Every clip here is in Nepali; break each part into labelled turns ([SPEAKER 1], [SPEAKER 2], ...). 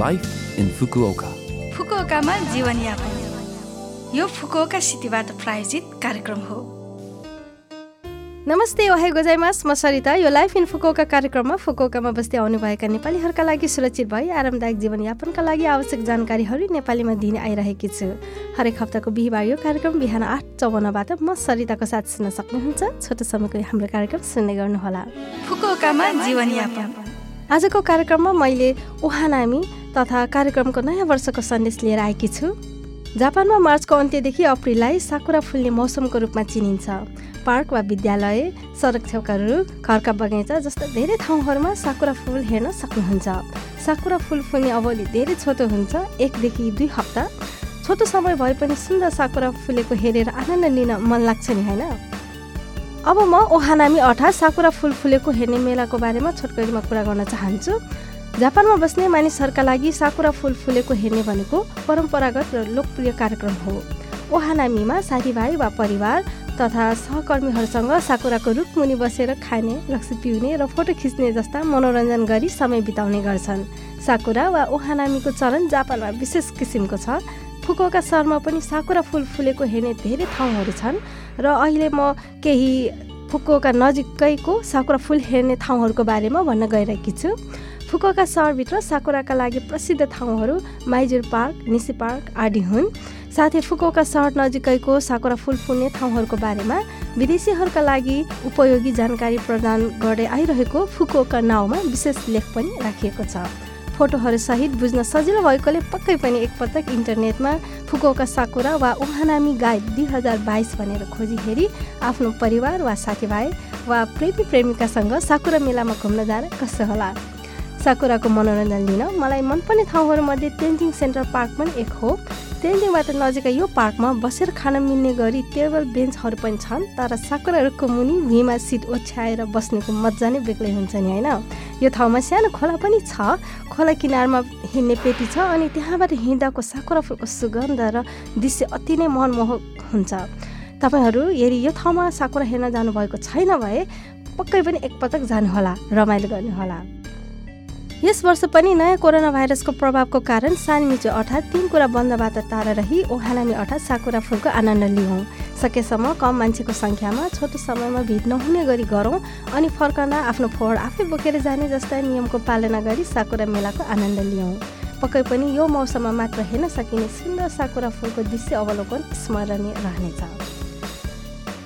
[SPEAKER 1] लाइफ इन फुकुओका
[SPEAKER 2] फुकुओकामा जीवनयापन यो फुकुओका सिटीबाट प्रायोजित कार्यक्रम हो
[SPEAKER 3] नमस्ते ओहाई गोजाइमास म सरिता यो लाइफ इन फुकोका कार्यक्रममा फुकोकामा बस्दै आउनुभएका नेपालीहरूका लागि सुरक्षित भई आरामदायक जीवनयापनका लागि आवश्यक जानकारीहरू नेपालीमा दिने आइरहेकी छु। हरेक हप्ताको बिहिबार यो कार्यक्रम बिहान आठ चौवन्नबाट म सरिताको साथ सुन्न सक्नुहुन्छ। छोटो समयको हाम्रो कार्यक्रम सुन्ने गर्नुहोला।
[SPEAKER 2] फुकुओकामा जीवनयापन
[SPEAKER 3] आजको कार्यक्रममा मैले ओहानामी तथा कार्यक्रमको नयाँ वर्षको सन्देश लिएर आएकी छु। जापानमा मार्चको अन्त्यदेखि अप्रिललाई साकुरा फुल्ने मौसमको रूपमा चिनिन्छ। पार्क वा विद्यालय सडक छेउका रुख घरका बगैँचा जस्ता धेरै ठाउँहरूमा साकुरा फुल हेर्न सक्नुहुन्छ। साकुरा फुल फुल्ने अवधि धेरै छोटो हुन्छ एकदेखि दुई हप्ता। छोटो समय भए पनि सुन्दर साकुरा फुलेको हेरेर आनन्द लिन मन लाग्छ नि होइन? अब म ओहानामी अर्थात् साकुरा फुल फुलेको हेर्ने मेलाको बारेमा छोटकरीमा कुरा गर्न चाहन्छु। जापानमा बस्ने मानिसहरूका लागि साकुरा फुल फुलेको हेर्ने भनेको परम्परागत र लोकप्रिय कार्यक्रम हो। ओहानामीमा साथीभाइ वा परिवार तथा सहकर्मीहरूसँग साकुराको रुखमुनि बसेर खाने रक्सी पिउने र फोटो खिच्ने जस्ता मनोरञ्जन गरी समय बिताउने गर्छन्। साकुरा वा ओहानामीको चलन जापानमा विशेष किसिमको छ। फुकोका सहरमा पनि साकुरा फुल फुलेको हेर्ने धेरै ठाउँहरू छन् र अहिले म केही फुकुका नजिकैको साकुरा फुल हेर्ने ठाउँहरूको बारेमा भन्न गइरहेकी छु। फुकुका सहरभित्र साकुराका लागि प्रसिद्ध ठाउँहरू माइजुर पार्क निसी पार्क आदि हुन्। साथै फुकुका सहर नजिकैको साकुरा फुल फुल्ने ठाउँहरूको बारेमा विदेशीहरूका लागि उपयोगी जानकारी प्रदान गर्दै आइरहेको फुकुका नाउँमा विशेष लेख पनि राखिएको छ। फोटोहरू सहित बुझ्न सजिलो भएकोले पक्कै पनि एकपटक इन्टरनेटमा फुकुका साकुरा वा उहानामी गाइड दुई हजार बाइस भनेर खोजी हेरी आफ्नो परिवार वा साथीभाइ वा प्रेमी प्रेमिकासँग साकुरा मेलामा घुम्न जान कसो होला? साकुराको मनोरञ्जन लिन मलाई मनपर्ने ठाउँहरूमध्ये तेन्जिङ सेन्ट्रल पार्क पनि एक हो। तेन्जिङबाट नजिकै यो पार्कमा बसेर खान मिल्ने गरी टेबल बेन्चहरू पनि छन् तर साकुराहरूको मुनि भुइँमा सिट ओछ्याएर बस्नेको मजा नै बेग्लै हुन्छ नि होइन? यो ठाउँमा सानो खोला पनि छ। खोला किनारमा हिँड्ने पेटी छ अनि त्यहाँबाट हिँड्दाको साकुरा फुलको सुगन्ध र दृश्य अति नै मनमोहक हुन्छ। तपाईँहरू यदि यो ठाउँमा साकुरा हेर्न जानुभएको छैन भए पक्कै पनि एकपटक जानुहोला रमाइलो गर्नुहोला। यस वर्ष पनि नयाँ कोरोना भाइरसको प्रभावको कारण सानमिचो अर्थात् तिन कुरा बन्दबाट टाढा रही ओहालामी अर्थात् साकुरा फुलको आनन्द लिउँ। सकेसम्म कम मान्छेको सङ्ख्यामा छोटो समयमा भिड नहुने गरी गरौँ अनि फर्कँदा आफ्नो फोहोर आफै बोकेर जाने जस्ता नियमको पालना गरी साकुरा मेलाको आनन्द लिउँ। पक्कै पनि यो मौसममा मात्र हेर्न सकिने सुन्दर साकुरा फुलको दृश्य अवलोकन स्मरणीय रहनेछ।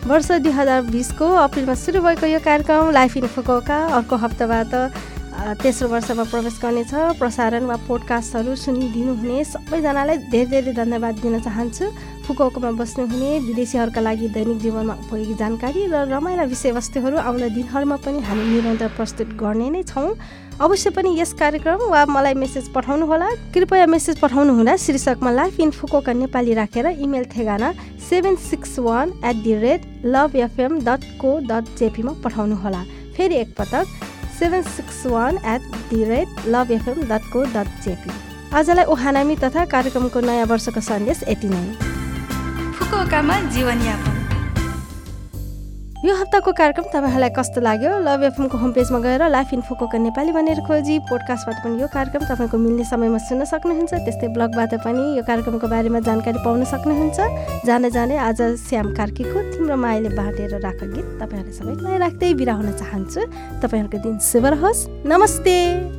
[SPEAKER 3] वर्ष दुई हजार बिसको अप्रिलमा सुरु भएको यो कार्यक्रम लाइफ फुकौका अर्को हप्ताबाट तेस्रो वर्षमा प्रवेश गर्नेछ। प्रसारण वा पोडकास्टहरू सुनिदिनुहुने सबैजनालाई धेरै धेरै धन्यवाद दिन चाहन्छु। फुकौकोमा बस्नुहुने विदेशीहरूका लागि दैनिक जीवनमा उपयोगी जानकारी र रमाइला विषयवस्तुहरू आउँदा दिनहरूमा पनि हामी निरन्तर प्रस्तुत गर्ने नै छौँ। अवश्य पनि यस कार्यक्रम वा मलाई मेसेज पठाउनुहोला। कृपया मेसेज पठाउनु हुँदा शीर्षकमा लाइफ इन फुकोका नेपाली राखेर इमेल ठेगाना seven six one eight the rate love FM dot co dot जेपीमा पठाउनुहोला। फेरि एकपटक seven six one eight the rate love FM dot co dot JP आजलाई ओहानामी तथा कार्यक्रमको नयाँ वर्षको सन्देश यति नै।
[SPEAKER 2] फुकुओकामा जीवनयापन
[SPEAKER 3] यो हप्ताको कार्यक्रम तपाईँहरूलाई कस्तो लाग्यो? लभ एफएमको होम पेजमा गएर लाइफ इन फुकोका नेपाली भनेर खोजी पोडकास्टबाट पनि यो कार्यक्रम तपाईँको मिल्ने समयमा सुन्न सक्नुहुन्छ। त्यस्तै ब्लगबाट पनि यो कार्यक्रमको बारेमा जानकारी पाउन सक्नुहुन्छ। जाने जाने आज श्याम कार्कीको तिम्रो मायाले बाँडेर राख गीत तपाईँहरूलाई सबैलाई राख्दै बिरा हुन चाहन्छु। तपाईँहरूको दिन शुभ रहोस्। नमस्ते!